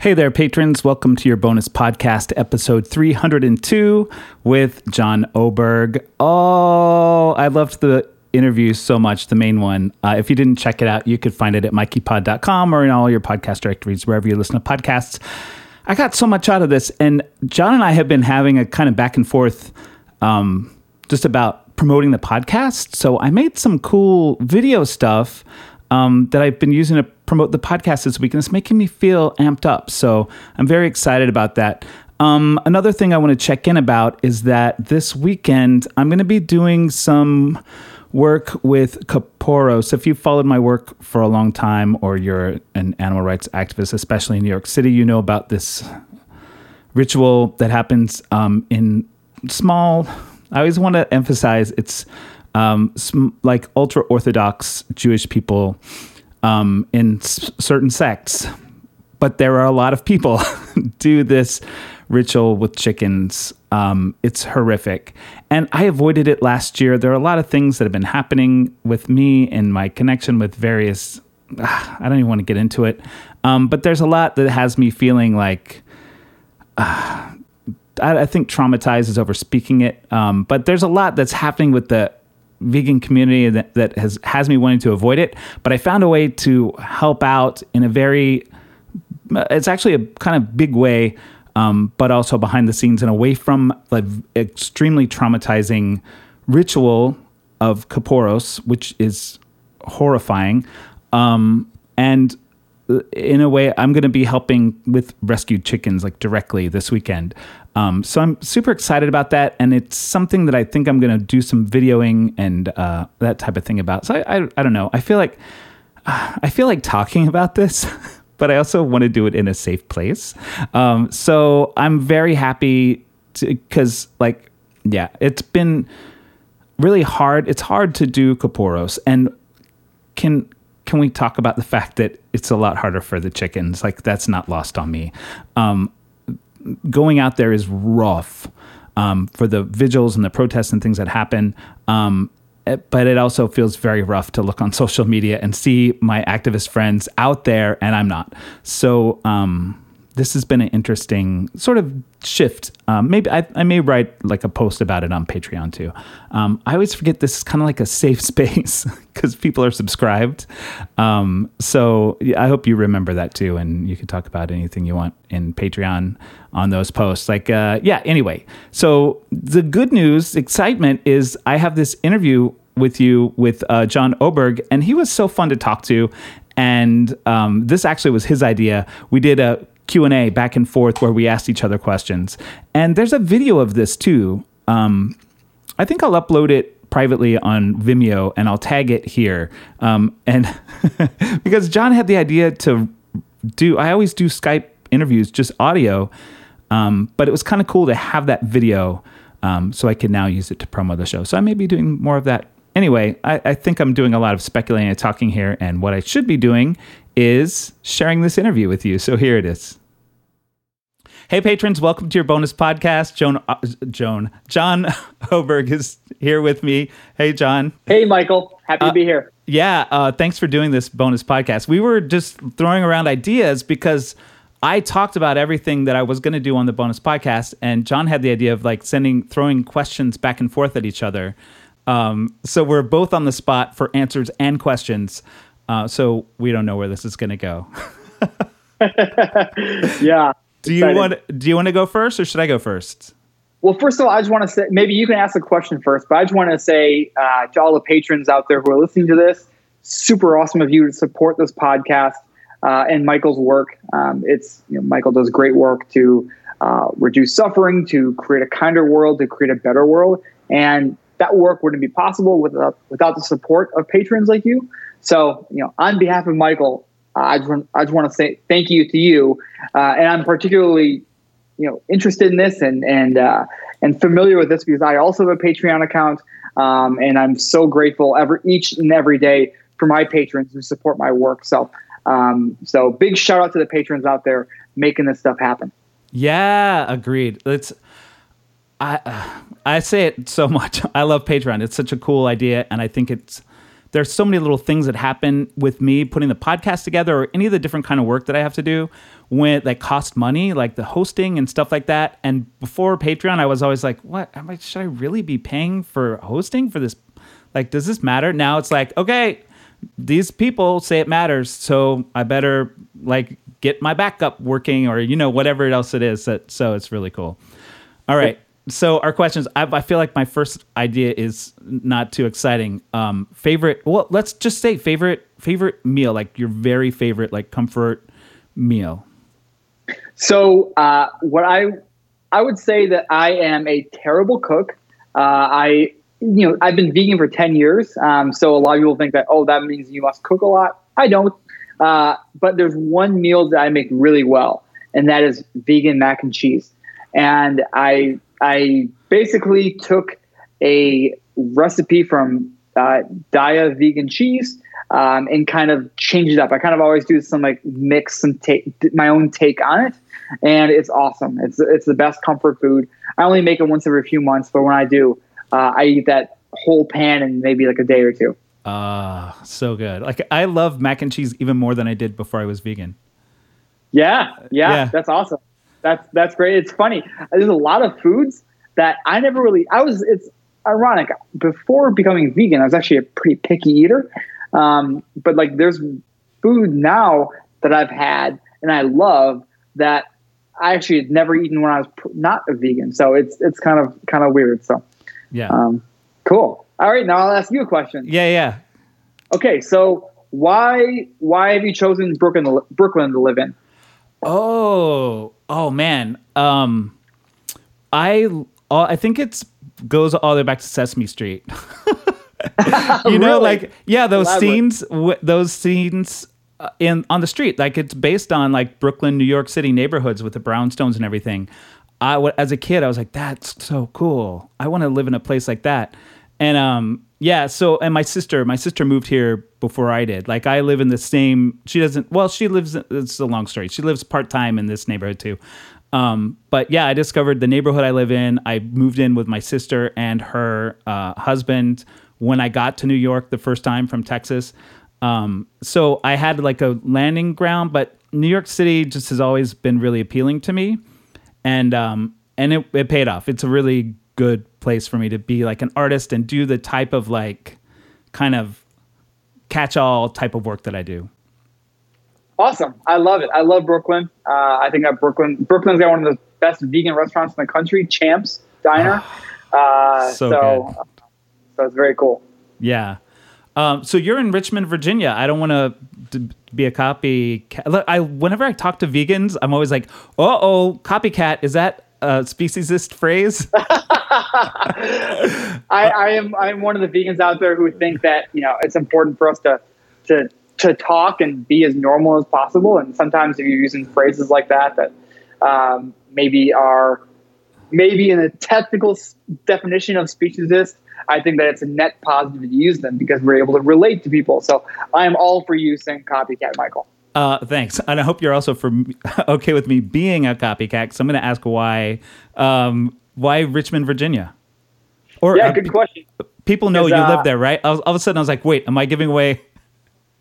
Hey there, patrons. Welcome to your bonus podcast, episode 302 with John Oberg. Oh, I loved the interview so much, the main one. Uh, if you didn't check it out, you could find it at mikeypod.com or in all your podcast directories, wherever you listen to podcasts. I got so much out of this. And John and I have been having a kind of back and forth um, just about promoting the podcast. So I made some cool video stuff um, that I've been using to promote the podcast this week, and it's making me feel amped up. So I'm very excited about that. Um, another thing I want to check in about is that this weekend I'm going to be doing some work with Kaporos. If you've followed my work for a long time, or you're an animal rights activist, especially in New York City, you know about this ritual that happens um, in small. I always want to emphasize it's um, sm- like ultra orthodox Jewish people um, in s- certain sects, but there are a lot of people do this ritual with chickens. Um, it's horrific, and I avoided it last year. There are a lot of things that have been happening with me and my connection with various. Uh, I don't even want to get into it, um, but there's a lot that has me feeling like. Uh, I, think traumatized is over speaking it, um, but there's a lot that's happening with the vegan community that, that has has me wanting to avoid it. But I found a way to help out in a very it's actually a kind of big way, um, but also behind the scenes and away from the extremely traumatizing ritual of Kaporos, which is horrifying. Um, and in a way, I'm going to be helping with rescued chickens like directly this weekend. Um, so I'm super excited about that, and it's something that I think I'm going to do some videoing and uh, that type of thing about. So I, I, I don't know. I feel like uh, I feel like talking about this, but I also want to do it in a safe place. Um, so I'm very happy because, like, yeah, it's been really hard. It's hard to do Kaporos, and can can we talk about the fact that it's a lot harder for the chickens? Like that's not lost on me. Um, going out there is rough um, for the vigils and the protests and things that happen. Um, eh, but it also feels very rough to look on social media and see my activist friends out there and I'm not. So, um, this has been an interesting sort of shift. Um, maybe I, I, may write like a post about it on Patreon too. Um, I always forget this is kind of like a safe space because people are subscribed. Um, so I hope you remember that too, and you can talk about anything you want in Patreon on those posts. Like, uh, yeah. Anyway, so the good news, excitement is I have this interview with you with uh, John Oberg, and he was so fun to talk to. And um, this actually was his idea. We did a Q&A back and forth where we asked each other questions. And there's a video of this too. Um, I think I'll upload it privately on Vimeo and I'll tag it here. Um, and because John had the idea to do, I always do Skype interviews, just audio. Um, but it was kind of cool to have that video um, so I can now use it to promo the show. So I may be doing more of that. Anyway, I, I think I'm doing a lot of speculating and talking here. And what I should be doing is sharing this interview with you. So here it is. Hey, patrons, welcome to your bonus podcast. Joan, uh, Joan, John Oberg is here with me. Hey, John. Hey, Michael. Happy uh, to be here. Yeah, uh, thanks for doing this bonus podcast. We were just throwing around ideas because I talked about everything that I was going to do on the bonus podcast, and John had the idea of like sending, throwing questions back and forth at each other. Um, so we're both on the spot for answers and questions. Uh, so we don't know where this is going to go. yeah. Do you want do you want to go first or should I go first? Well, first of all, I just want to say maybe you can ask a question first, but I just want to say uh, to all the patrons out there who are listening to this, super awesome of you to support this podcast uh, and Michael's work. Um, it's you know, Michael does great work to uh, reduce suffering, to create a kinder world, to create a better world, and that work wouldn't be possible without without the support of patrons like you. So, you know, on behalf of Michael, I just want, I just want to say thank you to you, uh, and I'm particularly, you know, interested in this and and uh, and familiar with this because I also have a Patreon account, um, and I'm so grateful every each and every day for my patrons who support my work. So, um, so big shout out to the patrons out there making this stuff happen. Yeah, agreed. It's I uh, I say it so much. I love Patreon. It's such a cool idea, and I think it's there's so many little things that happen with me putting the podcast together or any of the different kind of work that I have to do when that cost money, like the hosting and stuff like that. And before Patreon, I was always like, what am should I really be paying for hosting for this? Like, does this matter? Now it's like, okay, these people say it matters. So I better like get my backup working or, you know, whatever else it is. That, so it's really cool. All right so our questions I, I, feel like my first idea is not too exciting. Um favorite well let's just say favorite favorite meal like your very favorite like comfort meal. So uh what i i would say that i am a terrible cook. Uh i you know i've been vegan for 10 years. Um so a lot of people think that oh that means you must cook a lot. I don't. Uh but there's one meal that i make really well and that is vegan mac and cheese. And i I basically took a recipe from uh, Daiya vegan cheese um, and kind of changed it up. I kind of always do some like mix and take my own take on it, and it's awesome. It's it's the best comfort food. I only make it once every few months, but when I do, uh, I eat that whole pan in maybe like a day or two. Ah, uh, so good. Like I love mac and cheese even more than I did before I was vegan. Yeah, yeah, yeah. that's awesome. That's that's great. It's funny. There's a lot of foods that I never really. I was. It's ironic. Before becoming vegan, I was actually a pretty picky eater. Um, but like, there's food now that I've had and I love that I actually had never eaten when I was not a vegan. So it's it's kind of kind of weird. So yeah, um, cool. All right, now I'll ask you a question. Yeah, yeah. Okay, so why why have you chosen Brooklyn Brooklyn to live in? Oh, oh man. Um, I I think it's goes all the way back to Sesame Street. you know, really? like yeah, those Elaborate. scenes, w- those scenes uh, in on the street, like it's based on like Brooklyn, New York City neighborhoods with the brownstones and everything. I as a kid, I was like, that's so cool. I want to live in a place like that. And um, yeah, so and my sister, my sister moved here before I did. Like I live in the same. She doesn't. Well, she lives. It's a long story. She lives part time in this neighborhood too. Um, but yeah, I discovered the neighborhood I live in. I moved in with my sister and her uh, husband when I got to New York the first time from Texas. Um, so I had like a landing ground, but New York City just has always been really appealing to me, and um, and it, it paid off. It's a really good place for me to be like an artist and do the type of like kind of catch all type of work that I do. Awesome. I love it. I love Brooklyn. Uh, I think that Brooklyn, Brooklyn's got one of the best vegan restaurants in the country, Champs Diner. Uh, so, so, so, it's very cool. Yeah. Um, so you're in Richmond, Virginia. I don't want to be a copy. I whenever I talk to vegans, I'm always like, "Uh oh, copycat." Is that a speciesist phrase? I, I am I'm one of the vegans out there who think that you know it's important for us to to to talk and be as normal as possible. And sometimes if you're using phrases like that that um, maybe are maybe in a technical definition of speciesist, I think that it's a net positive to use them because we're able to relate to people. So I am all for you saying copycat, Michael. Uh, thanks, and I hope you're also for okay with me being a copycat. So I'm going to ask why, um, why Richmond, Virginia? Or yeah, uh, good question. People know you uh, live there, right? Was, all of a sudden, I was like, wait, am I giving away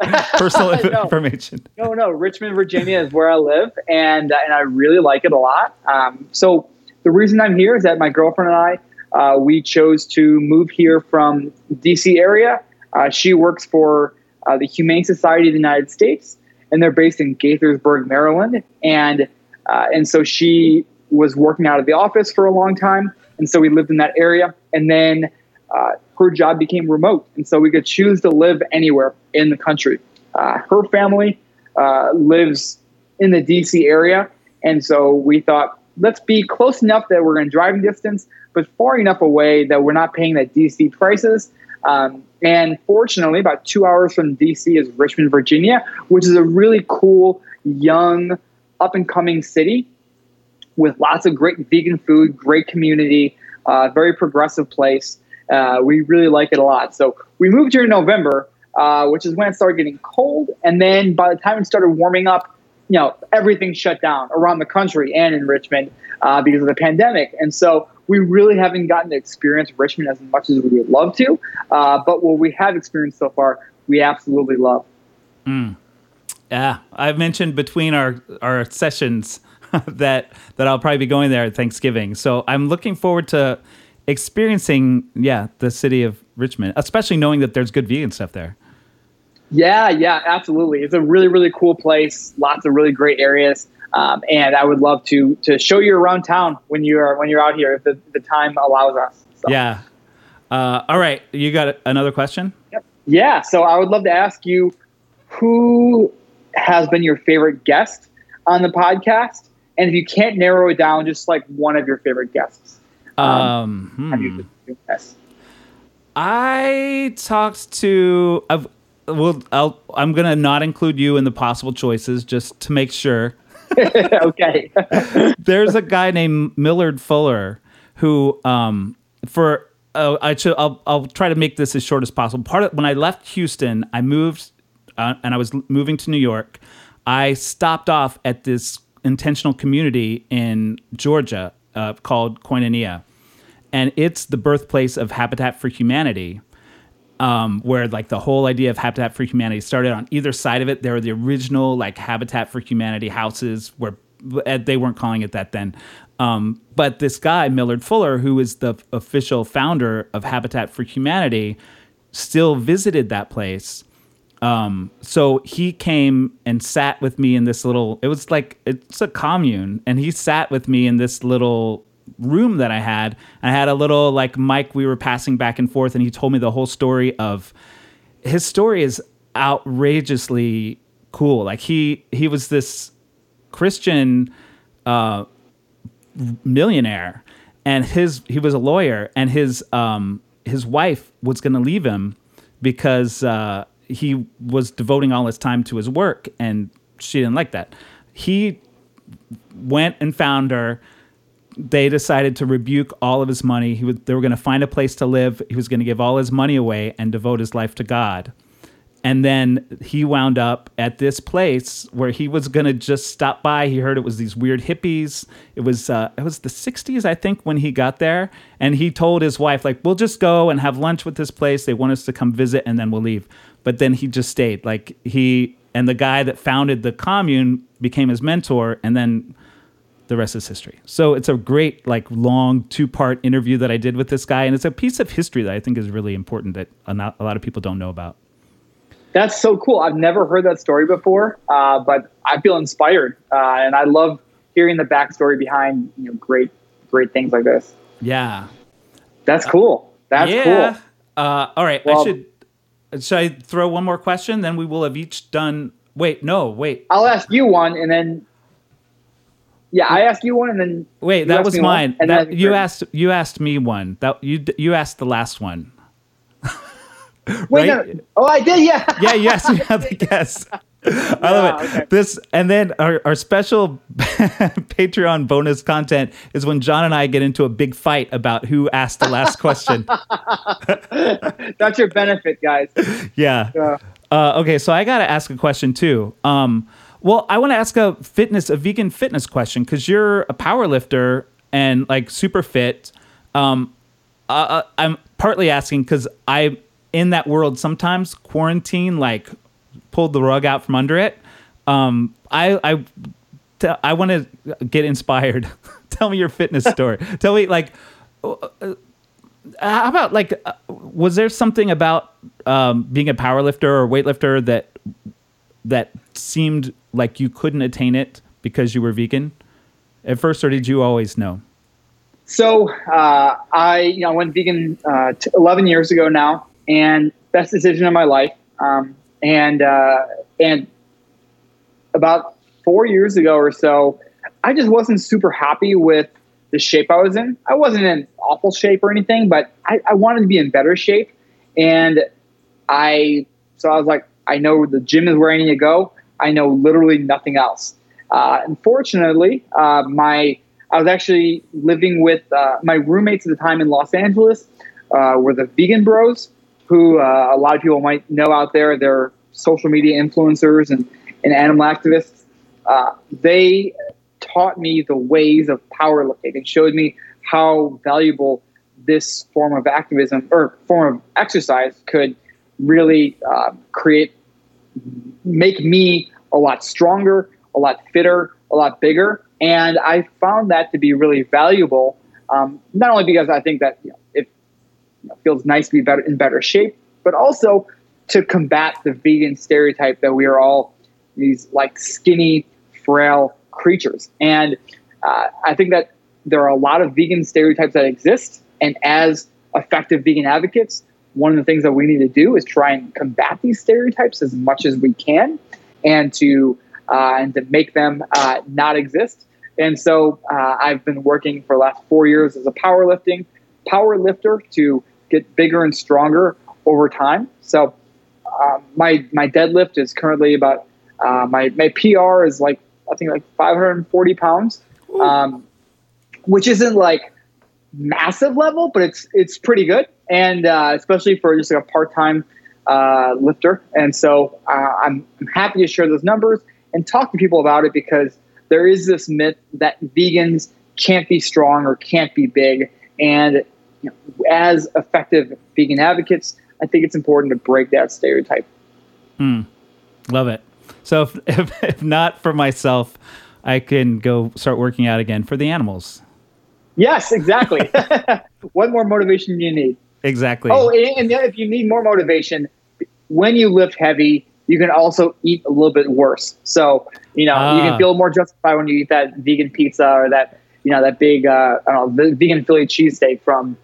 personal no, information? No, no. Richmond, Virginia is where I live, and uh, and I really like it a lot. Um, so the reason I'm here is that my girlfriend and I uh, we chose to move here from DC area. Uh, she works for uh, the Humane Society of the United States, and they're based in Gaithersburg, Maryland. And uh, and so she was working out of the office for a long time, and so we lived in that area. And then uh, her job became remote, and so we could choose to live anywhere in the country. Uh, her family uh, lives in the DC area, and so we thought let's be close enough that we're in driving distance, but far enough away that we're not paying that DC prices. Um, and fortunately, about two hours from DC is Richmond, Virginia, which is a really cool, young, up and coming city with lots of great vegan food, great community, uh, very progressive place. Uh, we really like it a lot. So we moved here in November, uh, which is when it started getting cold. And then by the time it started warming up, you know, everything shut down around the country and in Richmond uh, because of the pandemic. And so we really haven't gotten to experience Richmond as much as we would love to. Uh, but what we have experienced so far, we absolutely love. Mm. Yeah, I've mentioned between our our sessions that that I'll probably be going there at Thanksgiving. So I'm looking forward to experiencing yeah the city of Richmond, especially knowing that there's good vegan stuff there. Yeah, yeah, absolutely. It's a really really cool place. Lots of really great areas. Um, and I would love to to show you around town when you are when you're out here if the, the time allows us. So. Yeah. Uh, all right, you got another question? Yep. Yeah. So I would love to ask you who has been your favorite guest on the podcast, and if you can't narrow it down, just like one of your favorite guests. Um, um hmm. I talked to. I've, well, I'll, I'm gonna not include you in the possible choices just to make sure. okay. There's a guy named Millard Fuller who, um, for uh, I should, I'll, I'll try to make this as short as possible. Part of when I left Houston, I moved uh, and I was moving to New York. I stopped off at this intentional community in Georgia uh, called Koinonia, and it's the birthplace of Habitat for Humanity um, where like the whole idea of Habitat for Humanity started on either side of it. There were the original like Habitat for Humanity houses where eh, they weren't calling it that then. Um, but this guy, Millard Fuller, who is the official founder of Habitat for Humanity, still visited that place. Um, so he came and sat with me in this little, it was like, it's a commune. And he sat with me in this little room that I had. I had a little like mic we were passing back and forth, and he told me the whole story of his story is outrageously cool. Like he he was this Christian uh, millionaire, and his he was a lawyer, and his um, his wife was going to leave him because uh, he was devoting all his time to his work, and she didn't like that. He went and found her they decided to rebuke all of his money. He was, they were going to find a place to live. He was going to give all his money away and devote his life to God. And then he wound up at this place where he was going to just stop by. He heard it was these weird hippies. It was uh, it was the 60s, I think, when he got there. And he told his wife, like, we'll just go and have lunch with this place. They want us to come visit, and then we'll leave. But then he just stayed. Like he and the guy that founded the commune became his mentor, and then the rest is history. So it's a great, like, long two part interview that I did with this guy. And it's a piece of history that I think is really important that a, not, a lot of people don't know about. That's so cool. I've never heard that story before, uh, but I feel inspired. Uh, and I love hearing the backstory behind you know, great, great things like this. Yeah. That's cool. That's yeah. cool. Uh, all right. Well, I should, should I throw one more question? Then we will have each done. Wait, no, wait. I'll ask you one and then yeah, I asked you one, and then wait, that was mine. One, that, you asked you asked me one. That you you asked the last one. wait, right? no. oh, I did. Yeah. yeah. Yes, you have the guess. I love it. Okay. This and then our, our special Patreon bonus content is when John and I get into a big fight about who asked the last question. That's your benefit, guys. Yeah. yeah. Uh, okay, so I got to ask a question too. Um, well, I want to ask a fitness, a vegan fitness question because you're a power lifter and like super fit. Um, uh, uh I'm partly asking because I, in that world, sometimes quarantine like pulled the rug out from under it. Um, I, I, t- I want to get inspired. Tell me your fitness story. Tell me like, uh, uh, how about like, uh, was there something about um, being a power lifter or weightlifter that that seemed like you couldn't attain it because you were vegan at first, or did you always know? So uh, I, you know, went vegan uh, t- 11 years ago now, and best decision of my life. Um, and uh, and about four years ago or so, I just wasn't super happy with the shape I was in. I wasn't in awful shape or anything, but I, I wanted to be in better shape. And I, so I was like, I know the gym is where I need to go. I know literally nothing else. Uh, unfortunately, uh, my I was actually living with uh, my roommates at the time in Los Angeles. Uh, were the Vegan Bros, who uh, a lot of people might know out there. They're social media influencers and, and animal activists. Uh, they taught me the ways of powerlifting and showed me how valuable this form of activism or form of exercise could really create, make me a lot stronger, a lot fitter, a lot bigger. And I found that to be really valuable, um, not only because I think that you know, it you know, feels nice to be better in better shape, but also to combat the vegan stereotype that we are all these like skinny, frail creatures. And uh, I think that there are a lot of vegan stereotypes that exist. And as effective vegan advocates, one of the things that we need to do is try and combat these stereotypes as much as we can and to uh, and to make them uh, not exist. And so uh, I've been working for the last four years as a powerlifting power lifter to get bigger and stronger over time. So uh, my my deadlift is currently about uh, my my PR is like I think like 540 pounds, um, which isn't like massive level, but it's it's pretty good, and uh, especially for just like a part time uh, lifter. And so uh, I'm I'm happy to share those numbers and talk to people about it because there is this myth that vegans can't be strong or can't be big, and you know, as effective vegan advocates, I think it's important to break that stereotype. Mm, love it. So if, if, if not for myself, I can go start working out again for the animals. Yes, exactly. what more motivation do you need? Exactly. Oh, and if you need more motivation, when you lift heavy, you can also eat a little bit worse. So, you know, you can ah. feel more justified when you eat that vegan pizza or that, you know, that big, uh, I don't know, the vegan Philly cheesesteak from,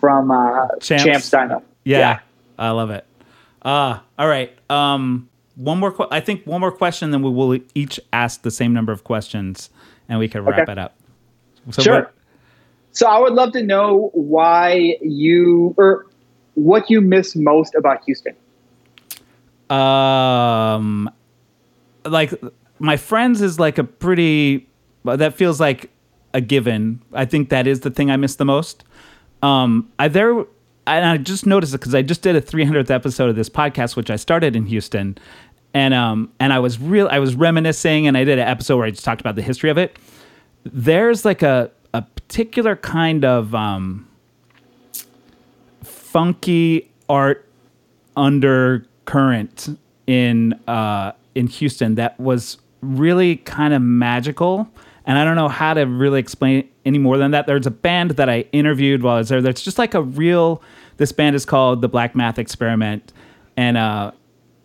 from, uh, Champs, Champs Diner. Yeah, yeah. I love it. Uh, all right. Um, one more. Qu- I think one more question, then we will each ask the same number of questions, and we can wrap okay. it up. So sure. So I would love to know why you or what you miss most about Houston. Um, like my friends is like a pretty. That feels like a given. I think that is the thing I miss the most. Um, I there and I just noticed it because I just did a 300th episode of this podcast, which I started in Houston, and um and I was real I was reminiscing and I did an episode where I just talked about the history of it. There's like a a particular kind of um funky art undercurrent in uh in Houston that was really kind of magical and I don't know how to really explain any more than that. There's a band that I interviewed while I was there. That's just like a real. This band is called the Black Math Experiment, and uh,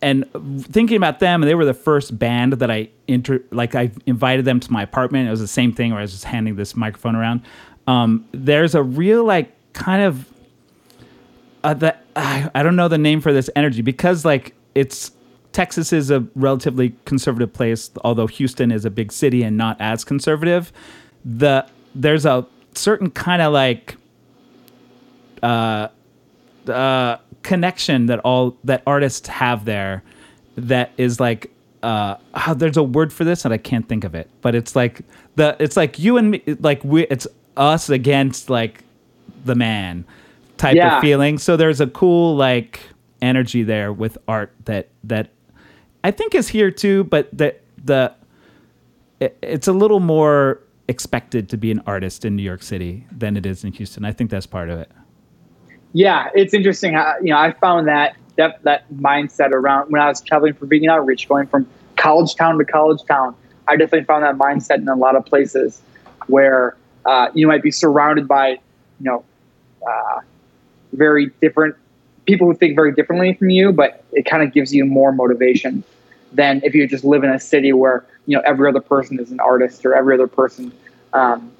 and thinking about them, they were the first band that I inter like I invited them to my apartment. It was the same thing where I was just handing this microphone around. Um, there's a real like kind of uh, I, I don't know the name for this energy because like it's Texas is a relatively conservative place, although Houston is a big city and not as conservative. The there's a certain kind of like uh, uh, connection that all that artists have there that is like uh, oh, there's a word for this and I can't think of it, but it's like the it's like you and me like we it's us against like the man type yeah. of feeling. So there's a cool like energy there with art that that I think is here too, but the the it, it's a little more expected to be an artist in New York City than it is in Houston. I think that's part of it. Yeah, it's interesting. You know, I found that that that mindset around when I was traveling for vegan outreach, going from college town to college town. I definitely found that mindset in a lot of places where uh, you might be surrounded by, you know, uh, very different people who think very differently from you, but it kind of gives you more motivation than if you just live in a city where you know every other person is an artist or every other person. Um,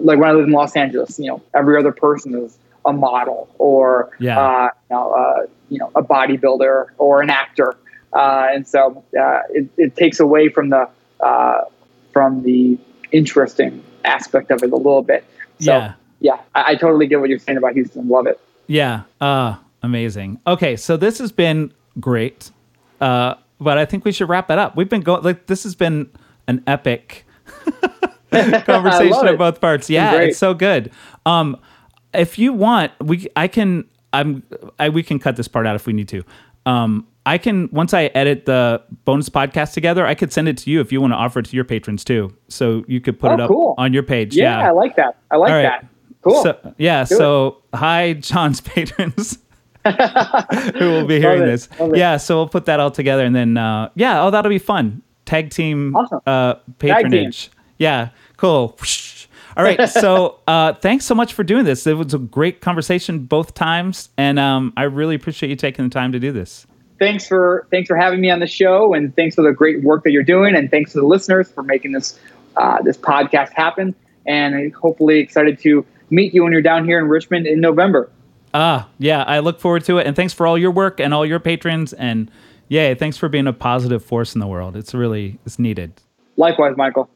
like when I lived in Los Angeles, you know, every other person is a model or yeah. uh, you, know, uh, you know a bodybuilder or an actor, uh, and so uh, it, it, takes away from the uh, from the interesting aspect of it a little bit. So, yeah, yeah, I, I, totally get what you're saying about Houston. Love it. Yeah, uh, amazing. Okay, so this has been great, but I think we should wrap it up. We've been going like this has been an epic conversation of both parts. Yeah, it's so good. Um, if you want, we I can I'm I we can cut this part out if we need to. Um, I can once I edit the bonus podcast together, I could send it to you if you want to offer it to your patrons too. So you could put oh, it up cool. on your page. Yeah, yeah, I like that. I like right. that. Cool. So, yeah. Do so hi, John's patrons. who will be hearing it. this? Yeah. So we'll put that all together, and then uh, yeah. Oh, that'll be fun. Tag team Awesome. uh, team. patronage. Yeah. Cool. Whoosh. All right. So uh, thanks so much for doing this. It was a great conversation both times, and um, I really appreciate you taking the time to do this. thanks for thanks for having me on the show, and thanks for the great work that you're doing, and thanks to the listeners for making this uh, this podcast happen. And hopefully, excited to meet you when you're down here in Richmond in November. Ah, yeah, I look forward to it. And thanks for all your work and all your patrons. And yay, thanks for being a positive force in the world. It's really it's needed. Likewise, Michael.